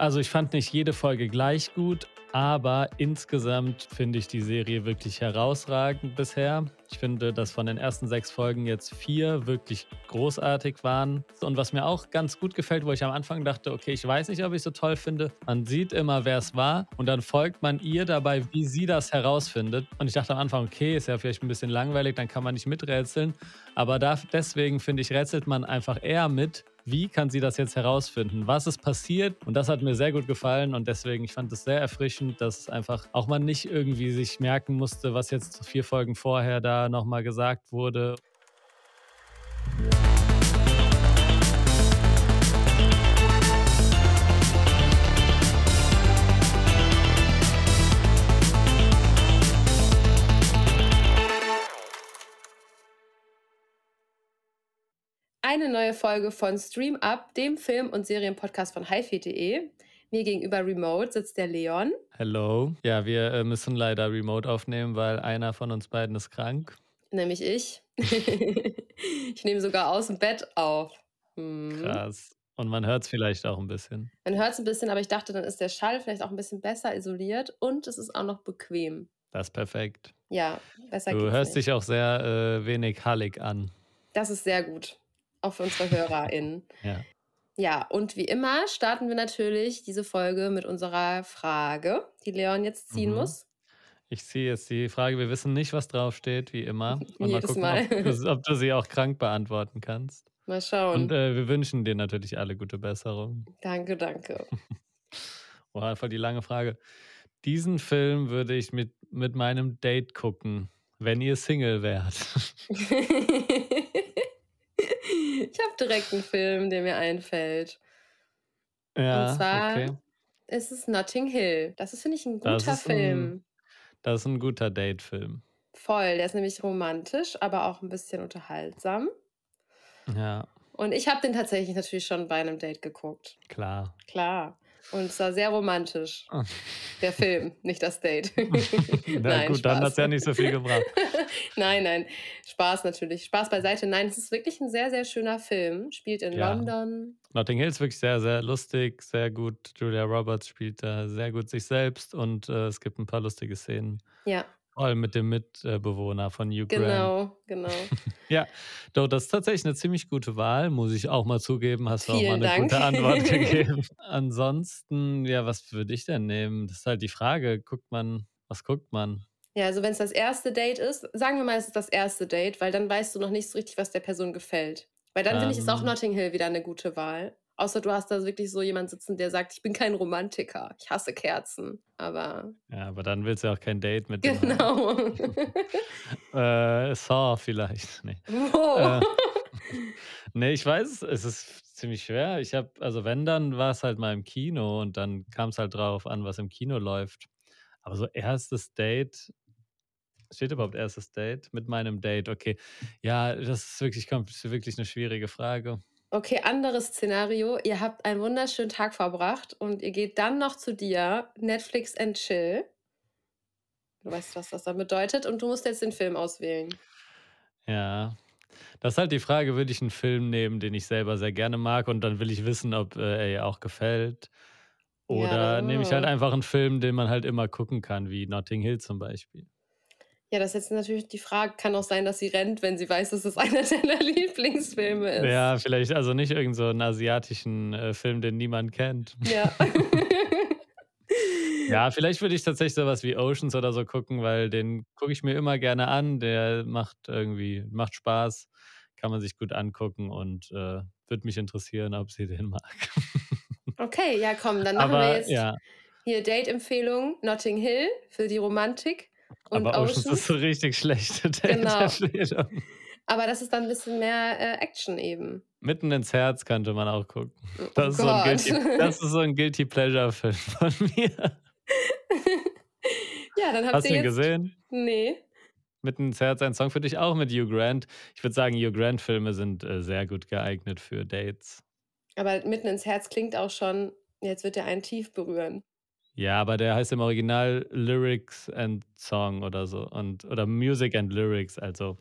Also ich fand nicht jede Folge gleich gut, aber insgesamt finde ich die Serie wirklich herausragend bisher. Ich finde, dass von den ersten sechs Folgen jetzt vier wirklich großartig waren. Und was mir auch ganz gut gefällt, wo ich am Anfang dachte, okay, ich weiß nicht, ob ich so toll finde. Man sieht immer, wer es war und dann folgt man ihr dabei, wie sie das herausfindet. Und ich dachte am Anfang, okay, ist ja vielleicht ein bisschen langweilig, dann kann man nicht miträtseln. Aber da, deswegen finde ich, rätselt man einfach eher mit, wie kann sie das jetzt herausfinden? Was ist passiert? Und das hat mir sehr gut gefallen und deswegen, ich fand es sehr erfrischend, dass einfach auch man nicht irgendwie sich merken musste, was jetzt vier Folgen vorher da nochmal gesagt wurde. Eine neue Folge von Stream Up, dem Film- und Serienpodcast von hifi.de. Mir gegenüber remote sitzt der Leon. Hello. Ja, wir äh, müssen leider remote aufnehmen, weil einer von uns beiden ist krank. Nämlich ich. ich nehme sogar aus dem Bett auf. Hm. Krass. Und man hört es vielleicht auch ein bisschen. Man hört es ein bisschen, aber ich dachte, dann ist der Schall vielleicht auch ein bisschen besser isoliert und es ist auch noch bequem. Das ist perfekt. Ja, besser Du hörst nicht. dich auch sehr äh, wenig hallig an. Das ist sehr gut auch für unsere HörerInnen. ja. Ja, und wie immer starten wir natürlich diese Folge mit unserer Frage, die Leon jetzt ziehen mhm. muss. Ich ziehe jetzt die Frage, wir wissen nicht, was draufsteht, wie immer. Und Jedes mal gucken, mal. Ob, du, ob, du, sie auch krank beantworten kannst. Mal schauen. Und äh, wir wünschen dir natürlich alle gute Besserung. Danke, danke. Boah, voll die lange Frage. Diesen Film würde ich mit, mit meinem Date gucken, wenn ihr Single wärt. Ich habe direkt einen Film, der mir einfällt. Ja, Und zwar okay. ist es Notting Hill. Das ist, finde ich, ein guter Film. Ein, das ist ein guter Date-Film. Voll, der ist nämlich romantisch, aber auch ein bisschen unterhaltsam. Ja. Und ich habe den tatsächlich natürlich schon bei einem Date geguckt. Klar. Klar. Und es war sehr romantisch. Der Film, nicht das Date. Na nein, gut, Spaß. dann hat es ja nicht so viel gebracht. nein, nein. Spaß natürlich. Spaß beiseite. Nein, es ist wirklich ein sehr, sehr schöner Film. Spielt in ja. London. Notting Hill ist wirklich sehr, sehr lustig, sehr gut. Julia Roberts spielt da sehr gut sich selbst und äh, es gibt ein paar lustige Szenen. Ja. Vor allem mit dem Mitbewohner von Hugh Genau, genau. ja, doch, das ist tatsächlich eine ziemlich gute Wahl, muss ich auch mal zugeben. Hast du auch mal eine Dank. gute Antwort gegeben. Ansonsten, ja, was würde ich denn nehmen? Das ist halt die Frage. Guckt man, was guckt man? Ja, also wenn es das erste Date ist, sagen wir mal, es ist das erste Date, weil dann weißt du noch nicht so richtig, was der Person gefällt. Weil dann ähm, finde ich, ist auch Notting Hill wieder eine gute Wahl. Außer du hast da wirklich so jemand sitzen, der sagt, ich bin kein Romantiker, ich hasse Kerzen. Aber. Ja, aber dann willst du auch kein Date mit dem. Genau. äh, Saw vielleicht. Nee. Wow. Äh, nee, ich weiß, es ist ziemlich schwer. Ich habe, also wenn, dann war es halt mal im Kino und dann kam es halt drauf an, was im Kino läuft. Aber so erstes Date, Steht überhaupt erstes Date? Mit meinem Date, okay. Ja, das ist wirklich, wirklich eine schwierige Frage. Okay, anderes Szenario. Ihr habt einen wunderschönen Tag verbracht und ihr geht dann noch zu dir, Netflix and Chill. Du weißt, was das dann bedeutet und du musst jetzt den Film auswählen. Ja, das ist halt die Frage, würde ich einen Film nehmen, den ich selber sehr gerne mag und dann will ich wissen, ob äh, er ihr auch gefällt. Oder ja. nehme ich halt einfach einen Film, den man halt immer gucken kann, wie Notting Hill zum Beispiel. Ja, das ist jetzt natürlich die Frage. Kann auch sein, dass sie rennt, wenn sie weiß, dass es einer deiner Lieblingsfilme ist. Ja, vielleicht, also nicht irgendeinen so einen asiatischen äh, Film, den niemand kennt. Ja. ja, vielleicht würde ich tatsächlich sowas wie Oceans oder so gucken, weil den gucke ich mir immer gerne an. Der macht irgendwie, macht Spaß, kann man sich gut angucken und äh, würde mich interessieren, ob sie den mag. okay, ja, komm, dann machen Aber, wir jetzt ja. hier Date-Empfehlung Notting Hill für die Romantik. Und Aber Oceans, Oceans ist so richtig schlechte genau. Aber das ist dann ein bisschen mehr äh, Action eben. Mitten ins Herz könnte man auch gucken. Oh das, oh ist, so ein Guilty, das ist so ein Guilty Pleasure-Film von mir. ja, dann habt Hast ihr du ihn jetzt... gesehen? Nee. Mitten ins Herz, ein Song für dich auch mit Hugh Grant. Ich würde sagen, Hugh Grant-Filme sind äh, sehr gut geeignet für Dates. Aber mitten ins Herz klingt auch schon, jetzt wird er einen tief berühren. Ja, aber der heißt im Original Lyrics and Song oder so und oder Music and Lyrics, also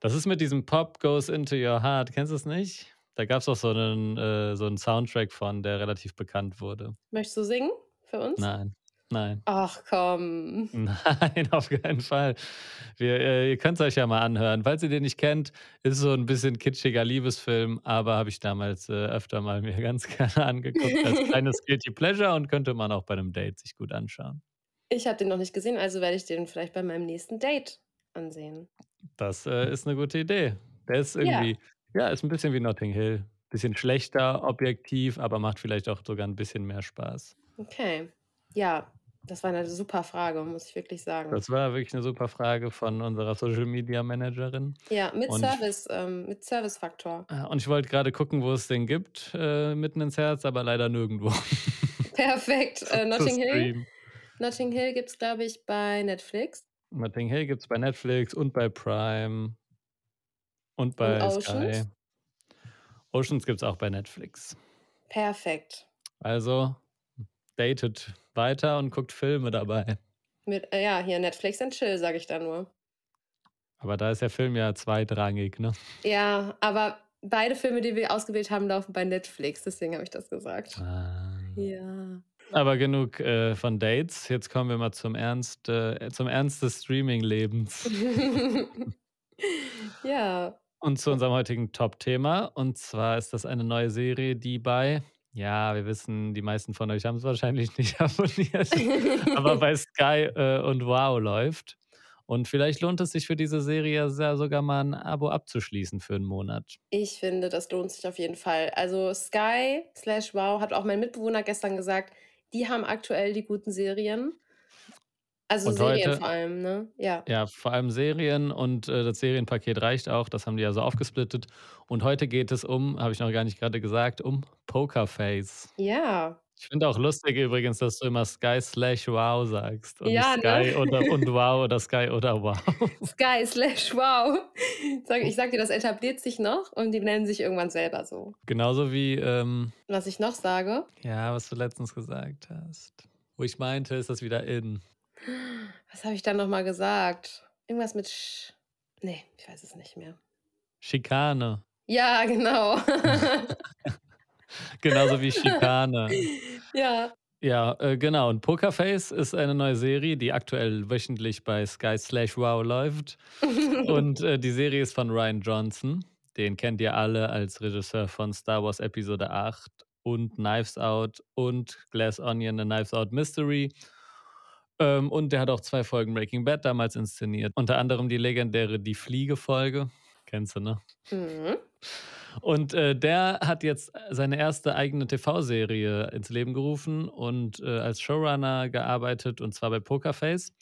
das ist mit diesem Pop goes into your heart. Kennst du es nicht? Da gab es auch so einen, äh, so einen Soundtrack von, der relativ bekannt wurde. Möchtest du singen für uns? Nein, nein. Ach komm. Nein, auf keinen Fall. Wir, äh, ihr könnt es euch ja mal anhören. Falls ihr den nicht kennt, ist so ein bisschen kitschiger Liebesfilm, aber habe ich damals äh, öfter mal mir ganz gerne angeguckt als kleines Guilty Pleasure und könnte man auch bei einem Date sich gut anschauen. Ich habe den noch nicht gesehen, also werde ich den vielleicht bei meinem nächsten Date ansehen. Das äh, ist eine gute Idee. Der ist irgendwie, ja. ist ein bisschen wie Notting Hill. Bisschen schlechter, objektiv, aber macht vielleicht auch sogar ein bisschen mehr Spaß. Okay. Ja, das war eine super Frage, muss ich wirklich sagen. Das war wirklich eine super Frage von unserer Social Media Managerin. Ja, mit und Service, ähm, mit Service-Faktor. Und ich wollte gerade gucken, wo es den gibt, äh, mitten ins Herz, aber leider nirgendwo. Perfekt. Äh, Notting Hill. Notting Hill gibt es, glaube ich, bei Netflix. Notting Hill gibt es bei Netflix und bei Prime und bei und Oceans? Sky. Oceans gibt es auch bei Netflix. Perfekt. Also datet weiter und guckt Filme dabei. Mit, äh, ja, hier Netflix and Chill, sage ich da nur. Aber da ist der Film ja zweitrangig, ne? Ja, aber beide Filme, die wir ausgewählt haben, laufen bei Netflix, deswegen habe ich das gesagt. Ah. Ja. Aber genug äh, von Dates. Jetzt kommen wir mal zum Ernst, äh, zum Ernst des Streaming-Lebens. ja. Und zu unserem heutigen Top-Thema. Und zwar ist das eine neue Serie, die bei, ja, wir wissen, die meisten von euch haben es wahrscheinlich nicht abonniert, aber bei Sky äh, und Wow läuft. Und vielleicht lohnt es sich für diese Serie ja sogar mal ein Abo abzuschließen für einen Monat. Ich finde, das lohnt sich auf jeden Fall. Also Sky slash Wow hat auch mein Mitbewohner gestern gesagt, die haben aktuell die guten Serien. Also und Serien heute, vor allem, ne? Ja. Ja, vor allem Serien und äh, das Serienpaket reicht auch. Das haben die ja so aufgesplittet. Und heute geht es um, habe ich noch gar nicht gerade gesagt, um Pokerface. Ja. Ich finde auch lustig übrigens, dass du immer Sky slash Wow sagst. Und ja, Sky ne? oder, und Wow oder Sky oder Wow. Sky slash Wow. Ich sag dir, das etabliert sich noch und die nennen sich irgendwann selber so. Genauso wie. Ähm, was ich noch sage. Ja, was du letztens gesagt hast. Wo ich meinte, ist das wieder in. Was habe ich dann nochmal gesagt? Irgendwas mit. Sch nee, ich weiß es nicht mehr. Schikane. Ja, genau. Genauso wie Schikane. ja. Ja, äh, genau. Und Pokerface ist eine neue Serie, die aktuell wöchentlich bei Sky Slash Wow läuft. und äh, die Serie ist von Ryan Johnson. Den kennt ihr alle als Regisseur von Star Wars Episode 8 und Knives Out und Glass Onion, A Knives Out Mystery. Ähm, und der hat auch zwei Folgen Breaking Bad damals inszeniert. Unter anderem die legendäre Die Fliege-Folge. Kennst du, ne? Mhm. Und äh, der hat jetzt seine erste eigene TV-Serie ins Leben gerufen und äh, als Showrunner gearbeitet und zwar bei Pokerface.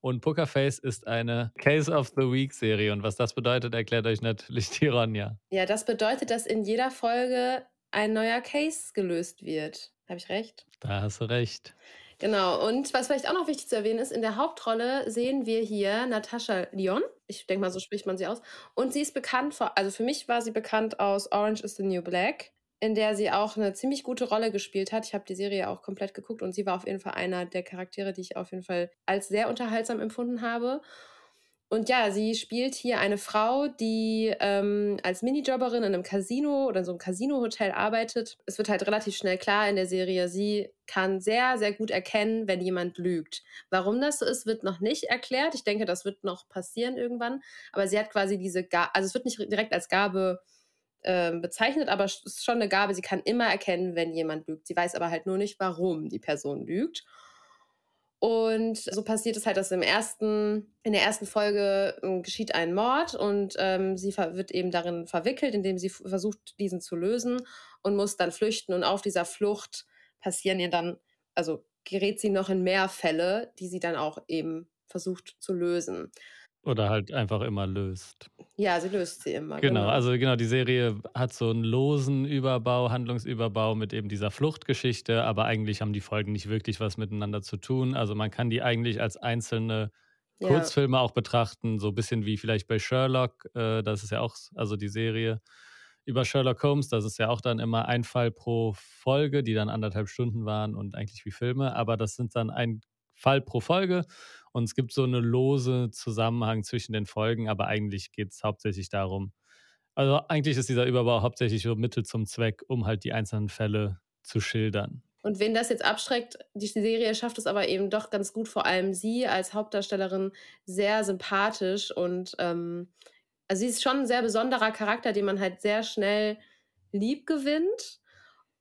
Und Pokerface ist eine Case of the Week Serie. Und was das bedeutet, erklärt euch natürlich die Ronja. Ja, das bedeutet, dass in jeder Folge ein neuer Case gelöst wird. Habe ich recht? Da hast du recht. Genau, und was vielleicht auch noch wichtig zu erwähnen ist, in der Hauptrolle sehen wir hier Natascha Lyon. Ich denke mal, so spricht man sie aus. Und sie ist bekannt, vor, also für mich war sie bekannt aus Orange is the New Black, in der sie auch eine ziemlich gute Rolle gespielt hat. Ich habe die Serie auch komplett geguckt und sie war auf jeden Fall einer der Charaktere, die ich auf jeden Fall als sehr unterhaltsam empfunden habe. Und ja, sie spielt hier eine Frau, die ähm, als Minijobberin in einem Casino oder in so einem Casino-Hotel arbeitet. Es wird halt relativ schnell klar in der Serie, sie kann sehr, sehr gut erkennen, wenn jemand lügt. Warum das so ist, wird noch nicht erklärt. Ich denke, das wird noch passieren irgendwann. Aber sie hat quasi diese Gabe, also es wird nicht direkt als Gabe äh, bezeichnet, aber es ist schon eine Gabe. Sie kann immer erkennen, wenn jemand lügt. Sie weiß aber halt nur nicht, warum die Person lügt. Und so passiert es halt, dass im ersten, in der ersten Folge äh, geschieht ein Mord und ähm, sie wird eben darin verwickelt, indem sie versucht, diesen zu lösen und muss dann flüchten. Und auf dieser Flucht passieren ihr dann, also gerät sie noch in mehr Fälle, die sie dann auch eben versucht zu lösen. Oder halt einfach immer löst. Ja, sie löst sie immer. Genau, genau, also genau, die Serie hat so einen losen Überbau, Handlungsüberbau mit eben dieser Fluchtgeschichte, aber eigentlich haben die Folgen nicht wirklich was miteinander zu tun. Also man kann die eigentlich als einzelne ja. Kurzfilme auch betrachten, so ein bisschen wie vielleicht bei Sherlock, äh, das ist ja auch, also die Serie über Sherlock Holmes, das ist ja auch dann immer ein Fall pro Folge, die dann anderthalb Stunden waren und eigentlich wie Filme, aber das sind dann ein Fall pro Folge und es gibt so eine lose Zusammenhang zwischen den Folgen, aber eigentlich geht es hauptsächlich darum, Also eigentlich ist dieser Überbau hauptsächlich so Mittel zum Zweck, um halt die einzelnen Fälle zu schildern. Und wen das jetzt abschreckt, die Serie schafft es aber eben doch ganz gut, vor allem sie als Hauptdarstellerin sehr sympathisch und ähm, also sie ist schon ein sehr besonderer Charakter, den man halt sehr schnell lieb gewinnt.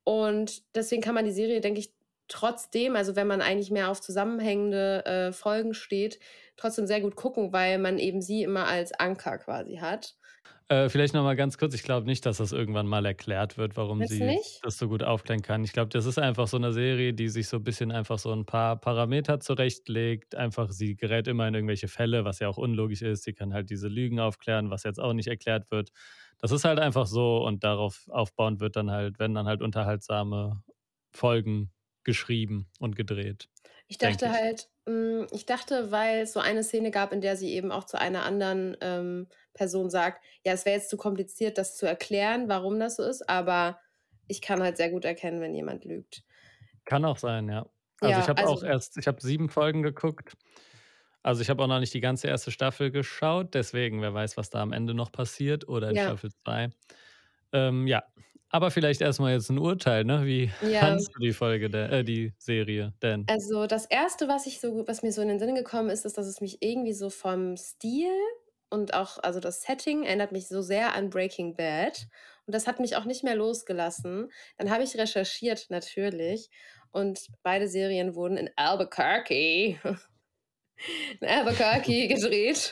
Und deswegen kann man die Serie, denke ich, trotzdem, also wenn man eigentlich mehr auf zusammenhängende äh, Folgen steht, trotzdem sehr gut gucken, weil man eben sie immer als Anker quasi hat. Äh, vielleicht noch mal ganz kurz, ich glaube nicht, dass das irgendwann mal erklärt wird, warum Meinst sie nicht? das so gut aufklären kann. Ich glaube, das ist einfach so eine Serie, die sich so ein bisschen einfach so ein paar Parameter zurechtlegt. Einfach, sie gerät immer in irgendwelche Fälle, was ja auch unlogisch ist. Sie kann halt diese Lügen aufklären, was jetzt auch nicht erklärt wird. Das ist halt einfach so und darauf aufbauend wird dann halt werden dann halt unterhaltsame Folgen geschrieben und gedreht. Ich dachte ich. halt, hm, ich dachte, weil es so eine Szene gab, in der sie eben auch zu einer anderen, ähm, Person sagt: „Ja, es wäre jetzt zu kompliziert, das zu erklären, warum das so ist“, aber ich kann halt sehr gut erkennen, wenn jemand lügt. Kann auch sein, ja. Also, ich Ja, habe auch also erst ich habe 7 Folgen geguckt. Also, ich habe auch noch nicht die ganze erste Staffel geschaut, deswegen, wer weiß, was da am Ende noch passiert oder in ja, Staffel 2. Ähm, ja, aber vielleicht erst mal jetzt 'n Urteil, ne? Wie ja. du die Folge de äh, die Serie denn? Also, das erste, was ich so was mir so in den Sinn gekommen ist, ist, dass es mich irgendwie so vom Stil und auch also, das Setting erinnert mich so sehr an Breaking Bad und das hat mich auch nicht mehr losgelassen. Dann habe ich recherchiert natürlich und beide Serien wurden in Albuquerque in Albuquerque gedreht.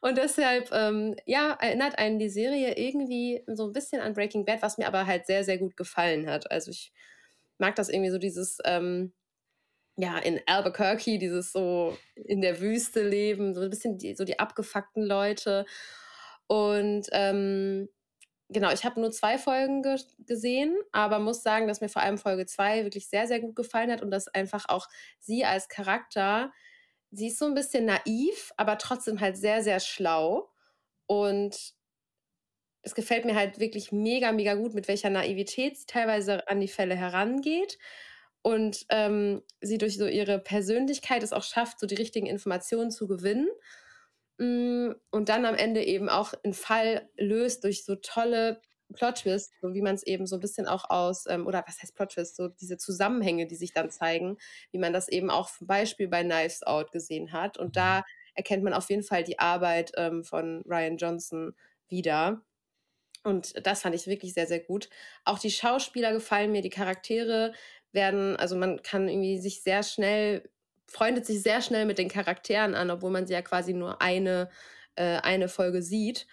Und deshalb, ähm, ja, erinnert einen die Serie irgendwie so ein bisschen an Breaking Bad, was mir aber halt sehr, sehr gut gefallen hat. Also, ich mag das irgendwie so dieses, ähm, ja, in Albuquerque, dieses so in der Wüste leben, so ein bisschen die so die abgefuckten Leute. Und, ähm, genau, ich habe nur 2 Folgen ge gesehen, aber muss sagen, dass mir vor allem Folge 2 wirklich sehr, sehr gut gefallen hat und dass einfach auch sie als Charakter sie ist so ein bisschen naiv, aber trotzdem halt sehr, sehr schlau. Und es gefällt mir halt wirklich mega, mega gut, mit welcher Naivität sie teilweise an die Fälle herangeht und, ähm, sie durch so ihre Persönlichkeit es auch schafft, so die richtigen Informationen zu gewinnen. Hm, und dann am Ende eben auch 'n Fall löst durch so tolle Plot-Twists, so wie man's eben so 'n bisschen auch aus ähm, oder was heißt Plot-Twist, so diese Zusammenhänge, die sich dann zeigen, wie man das eben auch zum Beispiel bei „Knives Out“ gesehen hat. Und Mhm. da erkennt man auf jeden Fall die Arbeit, ähm, von Rian Johnson wieder. Und das fand ich wirklich sehr, sehr gut. Auch die Schauspieler gefallen mir, die Charaktere werden also, man kann irgendwie sich sehr schnell freundet sich sehr schnell mit den Charakteren an, obwohl man sie ja quasi nur eine äh, eine Folge sieht.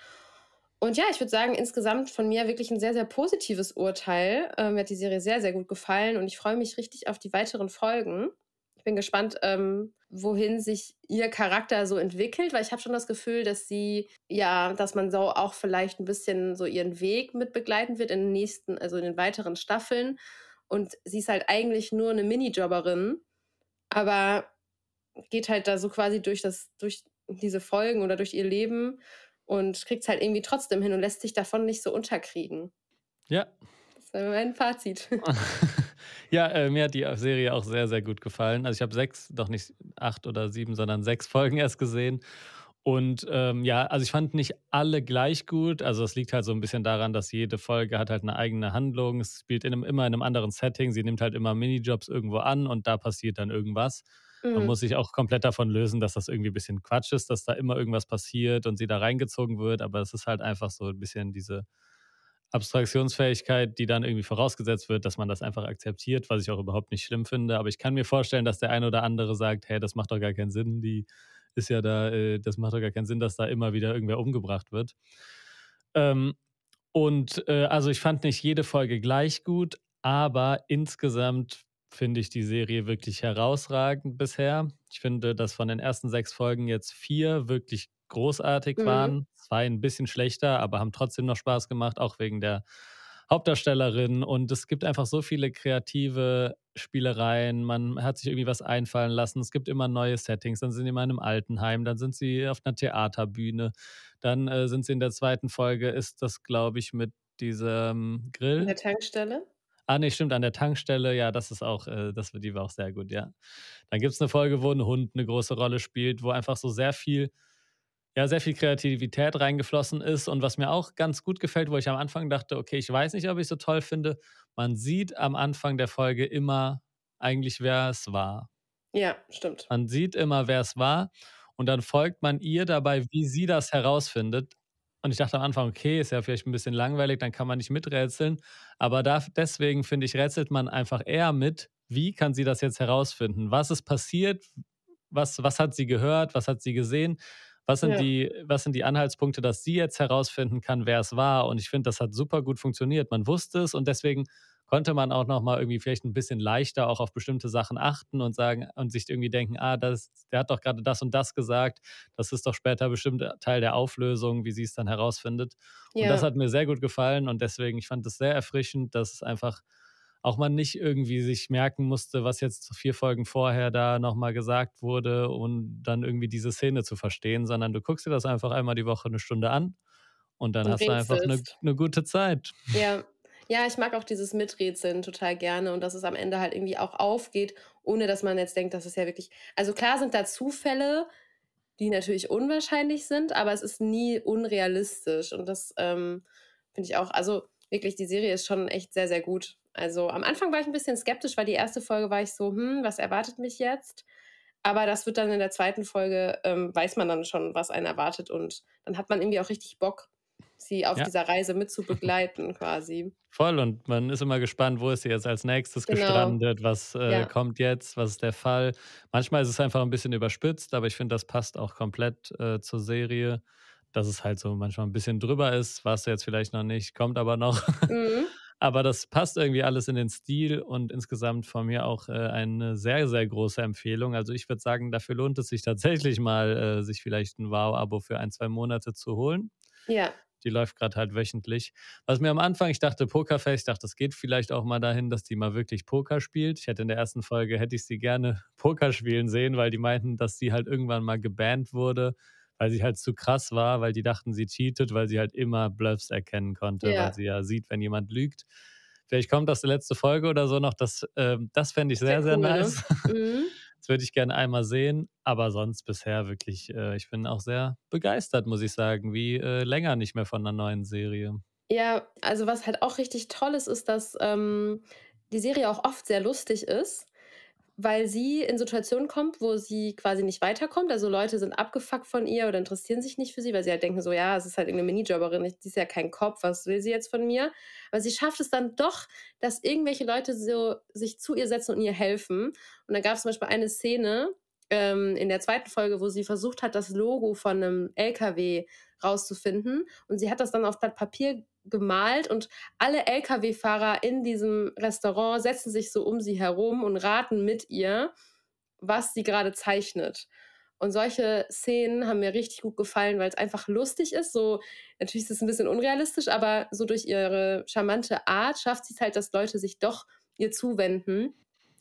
Und ja, ich würde sagen, insgesamt von mir wirklich ein sehr, sehr positives Urteil. Ähm, mir hat die Serie sehr, sehr gut gefallen und ich freue mich richtig auf die weiteren Folgen. Ich bin gespannt, ähm, wohin sich ihr Charakter so entwickelt, weil ich habe schon das Gefühl, dass sie ja dass man so auch vielleicht ein bisschen so ihren Weg mit begleiten wird in den nächsten also, in den weiteren Staffeln. Und sie ist halt eigentlich nur eine Minijobberin, aber geht halt da so quasi durch das durch diese Folgen oder durch ihr Leben und kriegt es halt irgendwie trotzdem hin und lässt sich davon nicht so unterkriegen. Ja. Das wäre mein Fazit. Ja, äh, mir hat die Serie auch sehr, sehr gut gefallen. Also, ich habe 6, doch nicht 8 oder 7, sondern 6 Folgen erst gesehen. Und, ähm, ja, also, ich fand nicht alle gleich gut. Also, es liegt halt so ein bisschen daran, dass jede Folge hat halt eine eigene Handlung. Es spielt in 'nem immer in einem anderen Setting. Sie nimmt halt immer Minijobs irgendwo an und da passiert dann irgendwas. Man Mhm. muss sich auch komplett davon lösen, dass das irgendwie ein bisschen Quatsch ist, dass da immer irgendwas passiert und sie da reingezogen wird, aber es ist halt einfach so ein bisschen diese Abstraktionsfähigkeit, die dann irgendwie vorausgesetzt wird, dass man das einfach akzeptiert, was ich auch überhaupt nicht schlimm finde. Aber ich kann mir vorstellen, dass der eine oder andere sagt: „Hey, das macht doch gar keinen Sinn. Die ist ja da äh, das macht doch gar keinen Sinn, dass da immer wieder irgendwer umgebracht wird.“ Ähm, und, äh, also, ich fand nicht jede Folge gleich gut, aber insgesamt finde ich die Serie wirklich herausragend bisher. Ich finde, dass von den ersten 6 Folgen jetzt 4 wirklich großartig Mhm. waren. 2 ein bisschen schlechter, aber haben trotzdem noch Spaß gemacht, auch wegen der Hauptdarstellerin. Und es gibt einfach so viele kreative Spielereien. Man hat sich irgendwie was einfallen lassen. Es gibt immer neue Settings. Dann sind sie in einem Altenheim, dann sind sie auf einer Theaterbühne. Dann, äh, sind sie in der zweiten Folge ist das, glaube ich, mit diesem Grill. der Tankstelle? Ah, ne, stimmt, an der Tankstelle. Ja, das ist auch äh, das die war auch sehr gut, ja. Dann gibt's 'ne Folge, wo 'n Hund 'ne große Rolle spielt, wo einfach so sehr viel ja, sehr viel Kreativität reingeflossen ist. Und was mir auch ganz gut gefällt, wo ich am Anfang dachte, okay, ich weiß nicht, ob ich so toll finde, man sieht am Anfang der Folge immer eigentlich, wer es war. Ja, stimmt. Man sieht immer, wer es war. Und dann folgt man ihr dabei, wie sie das herausfindet. Und ich dachte am Anfang, okay, ist ja vielleicht ein bisschen langweilig, dann kann man nicht miträtseln. Aber da, deswegen finde ich, rätselt man einfach eher mit, wie kann sie das jetzt herausfinden? Was ist passiert? Was, was hat sie gehört? Was hat sie gesehen? Was sind, ja. die, was sind die Anhaltspunkte, dass sie jetzt herausfinden kann, wer es war? Und ich finde, das hat super gut funktioniert. Man wusste es und deswegen konnte man auch noch mal irgendwie vielleicht ein bisschen leichter auch auf bestimmte Sachen achten und sagen und sich irgendwie denken, ah, das, der hat doch gerade das und das gesagt. Das ist doch später bestimmt Teil der Auflösung, wie sie es dann herausfindet. Ja. Und das hat mir sehr gut gefallen und deswegen, ich fand es sehr erfrischend, dass es einfach auch man nicht irgendwie sich merken musste, was jetzt vier Folgen vorher da nochmal gesagt wurde, um dann irgendwie diese Szene zu verstehen, sondern du guckst dir das einfach einmal die Woche eine Stunde an und dann und hast du einfach eine, eine gute Zeit. Ja, ja, ich mag auch dieses Miträtseln total gerne und dass es am Ende halt irgendwie auch aufgeht, ohne dass man jetzt denkt, dass es ja wirklich. Also klar sind da Zufälle, die natürlich unwahrscheinlich sind, aber es ist nie unrealistisch. Und das ähm, finde ich auch, also wirklich, die Serie ist schon echt sehr, sehr gut. Also am Anfang war ich ein bisschen skeptisch, weil die erste Folge war ich so, hm, was erwartet mich jetzt? Aber das wird dann in der zweiten Folge, ähm, weiß man dann schon, was einen erwartet und dann hat man irgendwie auch richtig Bock, sie auf ja. dieser Reise mit zu begleiten quasi. Voll und man ist immer gespannt, wo ist sie jetzt als nächstes genau. gestrandet, was äh, ja. kommt jetzt, was ist der Fall. Manchmal ist es einfach ein bisschen überspitzt, aber ich finde, das passt auch komplett äh, zur Serie, dass es halt so manchmal ein bisschen drüber ist, was jetzt vielleicht noch nicht, kommt aber noch. Mhm. aber das passt irgendwie alles in den Stil und insgesamt von mir auch äh, eine sehr, sehr große Empfehlung. Also ich würde sagen, dafür lohnt es sich tatsächlich mal, äh, sich vielleicht ein Wow-Abo für ein, zwei Monate zu holen. Ja. Die läuft gerade halt wöchentlich. Was mir am Anfang, ich dachte Pokerface, ich dachte, das geht vielleicht auch mal dahin, dass die mal wirklich Poker spielt. Ich hätte in der ersten Folge, hätte ich sie gerne Poker spielen sehen, weil die meinten, dass sie halt irgendwann mal gebannt wurde, weil sie halt zu krass war, weil die dachten, sie cheatet, weil sie halt immer Bluffs erkennen konnte, ja. weil sie ja sieht, wenn jemand lügt. Vielleicht kommt das die letzte Folge oder so noch. Das, äh, das fände ich sehr, sehr, sehr cool, ne? nice. Ne? Mhm. Das würde ich gerne einmal sehen, aber sonst bisher wirklich, äh, ich bin auch sehr begeistert, muss ich sagen, wie äh, länger nicht mehr von einer neuen Serie. Ja, also was halt auch richtig toll ist, ist, dass ähm, die Serie auch oft sehr lustig ist weil sie in Situationen kommt, wo sie quasi nicht weiterkommt. Also Leute sind abgefuckt von ihr oder interessieren sich nicht für sie, weil sie halt denken so, ja, es ist halt irgendeine Minijobberin, sie ist ja kein Kopf, was will sie jetzt von mir? Aber sie schafft es dann doch, dass irgendwelche Leute so sich zu ihr setzen und ihr helfen. Und dann gab es zum Beispiel eine Szene ähm, in der zweiten Folge, wo sie versucht hat, das Logo von einem LKW rauszufinden. Und sie hat das dann auf Blatt Papier gemalt und alle Lkw-Fahrer in diesem Restaurant setzen sich so um sie herum und raten mit ihr, was sie gerade zeichnet. Und solche Szenen haben mir richtig gut gefallen, weil es einfach lustig ist. So, natürlich ist es ein bisschen unrealistisch, aber so durch ihre charmante Art schafft sie es halt, dass Leute sich doch ihr zuwenden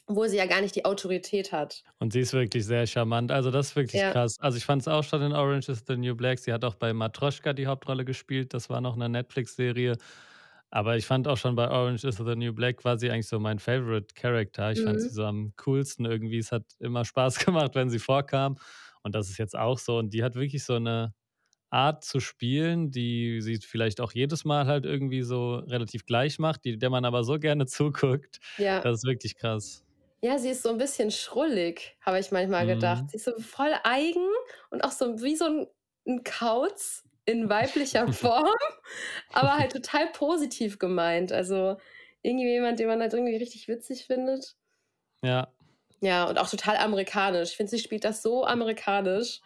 obwohl sie ja gar nicht die Autorität hat. Und sie ist wirklich sehr charmant. Also das ist wirklich ja. krass. Also ich fand es auch schon in Orange is the New Black. Sie hat auch bei Matroschka die Hauptrolle gespielt. Das war noch eine Netflix-Serie. Aber ich fand auch schon bei Orange is the New Black war sie eigentlich so mein Favorite Character. Ich mhm. fand sie so am coolsten irgendwie. Es hat immer Spaß gemacht, wenn sie vorkam. Und das ist jetzt auch so. Und die hat wirklich so eine Art zu spielen, die sie vielleicht auch jedes Mal halt irgendwie so relativ gleich macht, die, der man aber so gerne zuguckt. Ja. Das ist wirklich krass. Ja, sie ist so ein bisschen schrullig, habe ich manchmal gedacht. Mhm. Sie ist so voll eigen und auch so wie so ein 'n Kauz in weiblicher Form, aber halt total positiv gemeint. Also, irgendwie jemand, den man halt irgendwie richtig witzig findet. Ja. Ja, und auch total amerikanisch. Ich finde, sie spielt das so amerikanisch.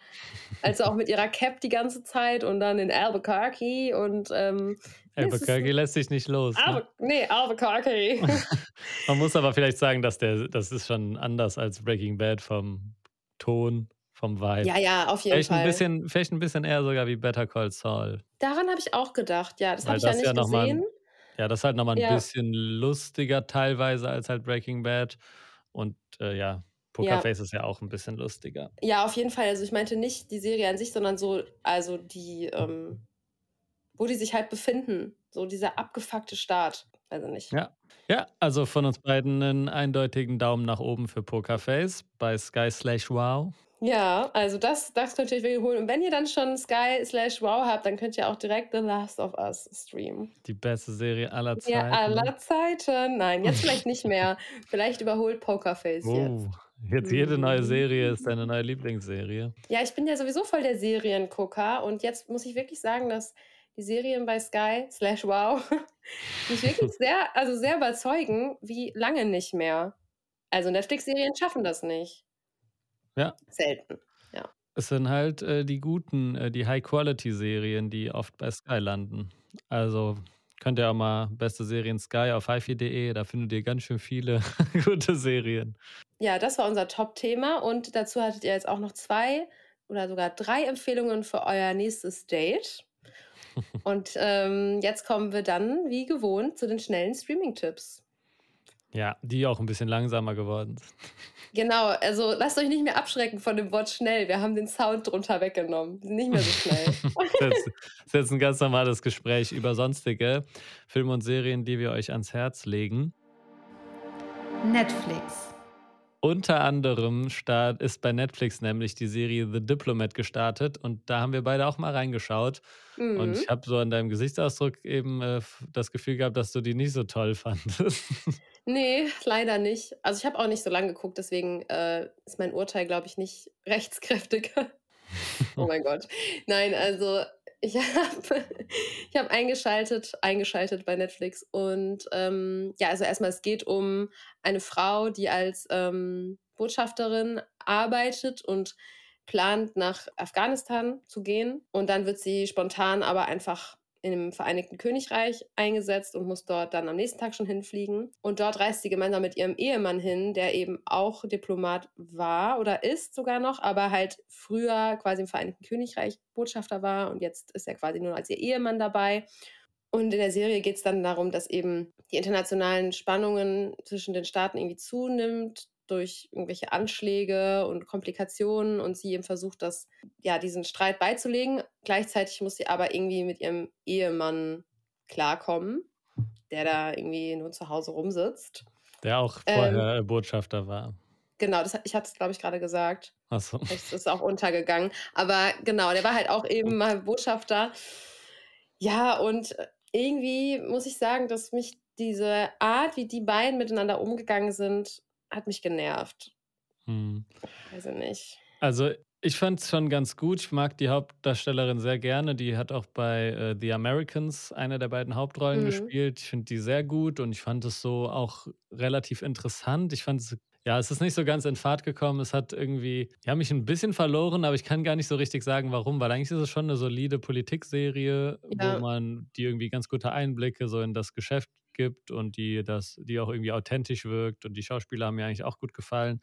Also auch mit ihrer Cap die ganze Zeit und dann in Albuquerque und ähm, Albuquerque lässt sich nicht los. Ne? Albu ne? Nee, Albuquerque. Man muss aber vielleicht sagen, dass der, das ist schon anders als Breaking Bad vom Ton, vom Vibe. Ja, ja, auf jeden vielleicht Fall. Ein bisschen, vielleicht ein bisschen eher sogar wie Better Call Saul. Daran habe ich auch gedacht, ja. Das habe ich ja nicht ja gesehen. Mal, ja, das ist halt nochmal ein ja. bisschen lustiger teilweise als halt Breaking Bad. Und äh, ja, Pokerface ja. ist ja auch ein bisschen lustiger. Ja, auf jeden Fall. Also ich meinte nicht die Serie an sich, sondern so, also die, ähm, wo die sich halt befinden. So dieser abgefuckte Start. Also nicht. Ja. Ja, also von uns beiden einen eindeutigen Daumen nach oben für Pokerface bei Sky slash Wow. Ja, also das, das könnt ihr euch wirklich holen. Und wenn ihr dann schon Sky slash Wow habt, dann könnt ihr auch direkt The Last of Us streamen. Die beste Serie aller Zeiten. Ja, aller Zeiten. Nein, jetzt vielleicht nicht mehr. vielleicht überholt Pokerface Oh, jetzt. jetzt jede neue Mhm. Serie ist deine neue Lieblingsserie. Ja, ich bin ja sowieso voll der Seriengucker und jetzt muss ich wirklich sagen, dass die Serien bei Sky slash Wow mich wirklich sehr, also sehr überzeugen, wie lange nicht mehr. Also Netflix-Serien schaffen das nicht. Ja. Selten. Es sind halt äh, die guten, äh, die High-Quality-Serien, die oft bei Sky landen. Also könnt ihr auch mal beste Serien Sky auf hifi.de, da findet ihr ganz schön viele gute Serien. Ja, das war unser Top-Thema und dazu hattet ihr jetzt auch noch zwei oder sogar drei Empfehlungen für euer nächstes Date. Und ähm, jetzt kommen wir dann, wie gewohnt, zu den schnellen Streaming-Tipps. Ja, die auch ein bisschen langsamer geworden sind. Genau, also lasst euch nicht mehr abschrecken von dem Wort schnell. Wir haben den Sound drunter weggenommen. Wir sind nicht mehr so schnell. Das ist jetzt- das ist jetzt ein ganz normales Gespräch über sonstige Filme und Serien, die wir euch ans Herz legen. Netflix. Unter anderem start, ist bei Netflix nämlich die Serie The Diplomat gestartet und da haben wir beide auch mal reingeschaut. Und Mhm. ich habe so an deinem Gesichtsausdruck eben äh, das Gefühl gehabt, dass du die nicht so toll fandest. Nee, leider nicht. Also ich habe auch nicht so lange geguckt, deswegen äh, ist mein Urteil, glaube ich, nicht rechtskräftig. oh mein Gott. Nein, also ich habe ich hab eingeschaltet, eingeschaltet bei Netflix und ähm, ja, also erstmal, es geht um eine Frau, die als ähm, Botschafterin arbeitet und plant, nach Afghanistan zu gehen. Und dann wird sie spontan aber einfach dem Vereinigten Königreich eingesetzt und muss dort dann am nächsten Tag schon hinfliegen. Und dort reist sie gemeinsam mit ihrem Ehemann hin, der eben auch Diplomat war oder ist sogar noch, aber halt früher quasi im Vereinigten Königreich Botschafter war und jetzt ist er quasi nur als ihr Ehemann dabei. Und in der Serie geht es dann darum, dass eben die internationalen Spannungen zwischen den Staaten irgendwie zunimmt durch irgendwelche Anschläge und Komplikationen und sie eben versucht, das, ja, diesen Streit beizulegen. Gleichzeitig muss sie aber irgendwie mit ihrem Ehemann klarkommen, der da irgendwie nur zu Hause rumsitzt. Der auch Ähm, vorher äh, Botschafter war. Genau, das, ich hatte es, glaube ich, gerade gesagt. Achso. Es ist auch untergegangen. Aber genau, der war halt auch eben mal Botschafter. Ja, und irgendwie muss ich sagen, dass mich diese Art, wie die beiden miteinander umgegangen sind, hat mich genervt. Hm. Weiß ich nicht. Also ich fand es schon ganz gut. Ich mag die Hauptdarstellerin sehr gerne. Die hat auch bei äh, The Americans eine der beiden Hauptrollen Mhm. gespielt. Ich finde die sehr gut und ich fand es so auch relativ interessant. Ich fand es, ja, es ist nicht so ganz in Fahrt gekommen. Es hat irgendwie, ja, mich ein bisschen verloren, aber ich kann gar nicht so richtig sagen, warum, weil eigentlich ist es schon eine solide Politikserie, Ja. wo man die irgendwie ganz gute Einblicke so in das Geschäft gibt und die das, die auch irgendwie authentisch wirkt und die Schauspieler haben mir eigentlich auch gut gefallen.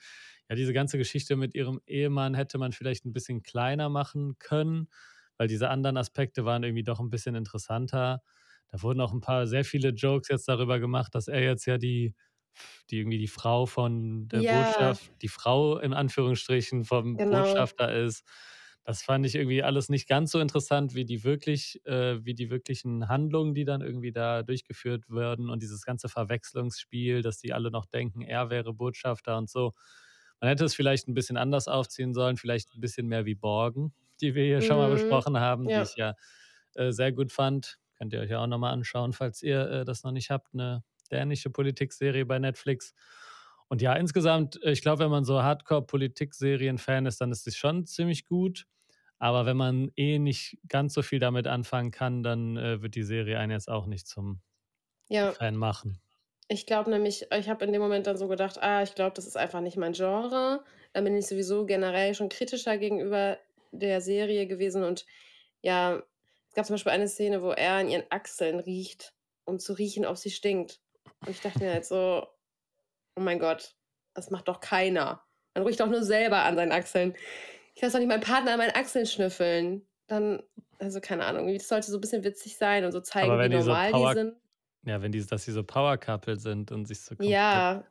Ja, diese ganze Geschichte mit ihrem Ehemann hätte man vielleicht ein bisschen kleiner machen können, weil diese anderen Aspekte waren irgendwie doch ein bisschen interessanter. Da wurden auch ein paar, sehr viele Jokes jetzt darüber gemacht, dass er jetzt ja die, die irgendwie die Frau von der Ja. Botschaft, die Frau in Anführungsstrichen vom Genau. Botschafter ist. Das fand ich irgendwie alles nicht ganz so interessant, wie die wirklich, äh, wie die wirklichen Handlungen, die dann irgendwie da durchgeführt werden und dieses ganze Verwechslungsspiel, dass die alle noch denken, er wäre Botschafter und so. Man hätte es vielleicht ein bisschen anders aufziehen sollen, vielleicht ein bisschen mehr wie Borgen, die wir hier schon mal Mhm. besprochen haben, Ja. die ich ja äh, sehr gut fand. Könnt ihr euch ja auch nochmal anschauen, falls ihr äh, das noch nicht habt. Eine dänische Politikserie bei Netflix. Und ja, insgesamt, äh, ich glaube, wenn man so Hardcore-Politik-Serien-Fan ist, dann ist es schon ziemlich gut. Aber wenn man eh nicht ganz so viel damit anfangen kann, dann äh, wird die Serie einen jetzt auch nicht zum Ja, Fan machen. ich glaube nämlich, ich habe in dem Moment dann so gedacht, ah, ich glaube, das ist einfach nicht mein Genre. Dann bin ich sowieso generell schon kritischer gegenüber der Serie gewesen. Und ja, es gab zum Beispiel eine Szene, wo er an ihren Achseln riecht, um zu riechen, ob sie stinkt. Und ich dachte mir halt so, oh mein Gott, das macht doch keiner. Man riecht doch nur selber an seinen Achseln. Ich lasse doch nicht meinen Partner an meinen Achseln schnüffeln. Dann, also keine Ahnung, das sollte so ein bisschen witzig sein und so zeigen, wie normal Power- die sind. Ja, wenn die, dass sie so Power-Couple sind und sich so komplett Ja,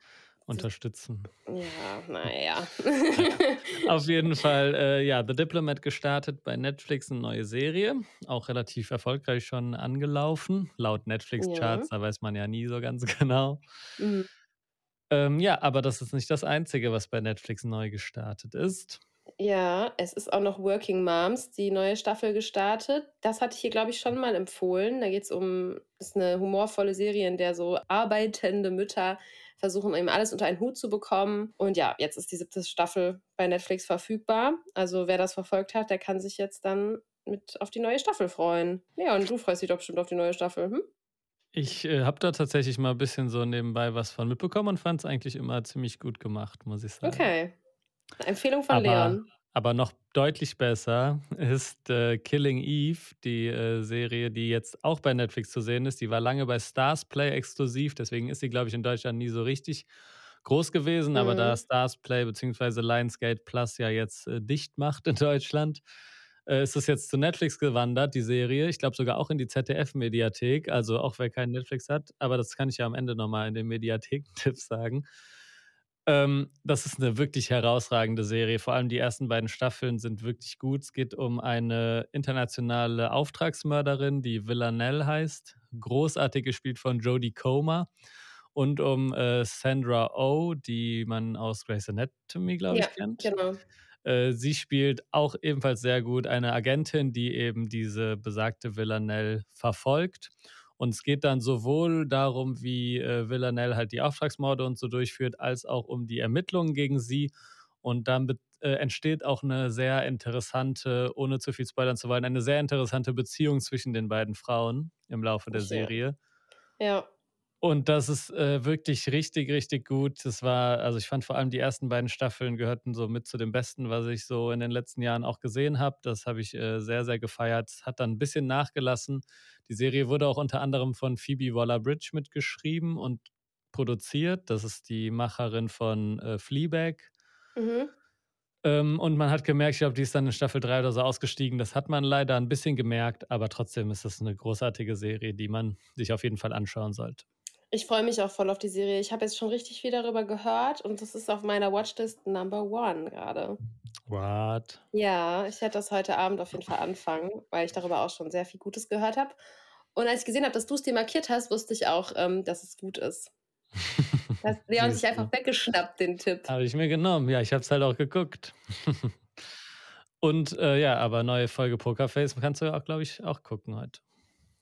unterstützen. ja, naja. Auf jeden Fall, äh, ja, The Diplomat gestartet bei Netflix, eine neue Serie. Auch relativ erfolgreich schon angelaufen. Laut Netflix-Charts, da weiß man ja nie so ganz genau. Mhm. Ähm, ja, aber das ist nicht das Einzige, was bei Netflix neu gestartet ist. Ja, es ist auch noch Working Moms, die neue Staffel gestartet. Das hatte ich hier, glaube ich, schon mal empfohlen. Da geht es um, ist eine humorvolle Serie, in der so arbeitende Mütter versuchen eben alles unter einen Hut zu bekommen. Und ja, jetzt ist die siebte Staffel bei Netflix verfügbar. Also wer das verfolgt hat, der kann sich jetzt dann mit auf die neue Staffel freuen. Ja, und du freust dich doch bestimmt auf die neue Staffel. Hm? Ich äh, habe da tatsächlich mal ein bisschen so nebenbei was von mitbekommen und fand es eigentlich immer ziemlich gut gemacht, muss ich sagen. Okay. Empfehlung von aber, Leon. Aber noch deutlich besser ist äh, Killing Eve, die äh, Serie, die jetzt auch bei Netflix zu sehen ist. Die war lange bei Stars Play exklusiv, deswegen ist sie, glaube ich, in Deutschland nie so richtig groß gewesen. Mhm. Aber da mhm. Stars Play bzw. Lionsgate Plus ja jetzt äh, dicht macht in Deutschland, äh, ist es jetzt zu Netflix gewandert, die Serie. Ich glaube sogar auch in die ZDF-Mediathek. Also auch wer keinen Netflix hat. Aber das kann ich ja am Ende nochmal in den Mediathek-Tipps sagen. Ähm, das ist eine wirklich herausragende Serie. Vor allem die ersten beiden Staffeln sind wirklich gut. Es geht um eine internationale Auftragsmörderin, die Villanelle heißt. Großartig gespielt von Jodie Comer. Und um äh, Sandra Oh, die man aus Grey's Anatomy, glaube ja, ich, kennt. Genau. Äh, sie spielt auch ebenfalls sehr gut eine Agentin, die eben diese besagte Villanelle verfolgt. Und es geht dann sowohl darum, wie äh, Villanelle halt die Auftragsmorde und so durchführt, als auch um die Ermittlungen gegen sie. Und dann äh, entsteht auch eine sehr interessante, ohne zu viel spoilern zu wollen, eine sehr interessante Beziehung zwischen den beiden Frauen im Laufe der Serie. Ja. Und das ist äh, wirklich richtig, richtig gut. Das war, also ich fand vor allem die ersten beiden Staffeln gehörten so mit zu dem Besten, was ich so in den letzten Jahren auch gesehen habe. Das habe ich äh, sehr, sehr gefeiert. Hat dann ein bisschen nachgelassen. Die Serie wurde auch unter anderem von Phoebe Waller-Bridge mitgeschrieben und produziert. Das ist die Macherin von äh, Fleabag. Mhm. Ähm, und man hat gemerkt, ich glaube, die ist dann in Staffel 3 oder so ausgestiegen. Das hat man leider ein bisschen gemerkt, aber trotzdem ist das eine großartige Serie, die man sich auf jeden Fall anschauen sollte. Ich freue mich auch voll auf die Serie. Ich habe jetzt schon richtig viel darüber gehört und das ist auf meiner Watchlist Number One gerade. What? Ja, ich werde das heute Abend auf jeden Fall anfangen, weil ich darüber auch schon sehr viel Gutes gehört habe. Und als ich gesehen habe, dass du es dir markiert hast, wusste ich auch, ähm, dass es gut ist. Hat Leon sich einfach weggeschnappt, den Tipp. Habe ich mir genommen. Ja, ich habe es halt auch geguckt. Und äh, ja, aber neue Folge Pokerface kannst du ja auch, glaube ich, auch gucken heute.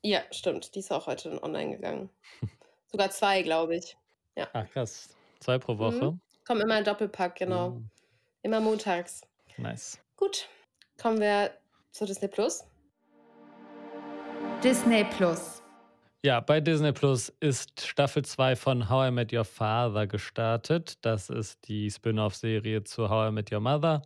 Ja, stimmt. Die ist auch heute online gegangen. Sogar zwei, glaube ich. Ja. Ach, krass. Zwei pro Woche. Mhm. Kommen immer ein Doppelpack, genau. Mhm. Immer montags. Nice. Gut. Kommen wir zu Disney Plus. Disney Plus. Ja, bei Disney Plus ist Staffel 2 von How I Met Your Father gestartet. Das ist die Spin-off-Serie zu How I Met Your Mother.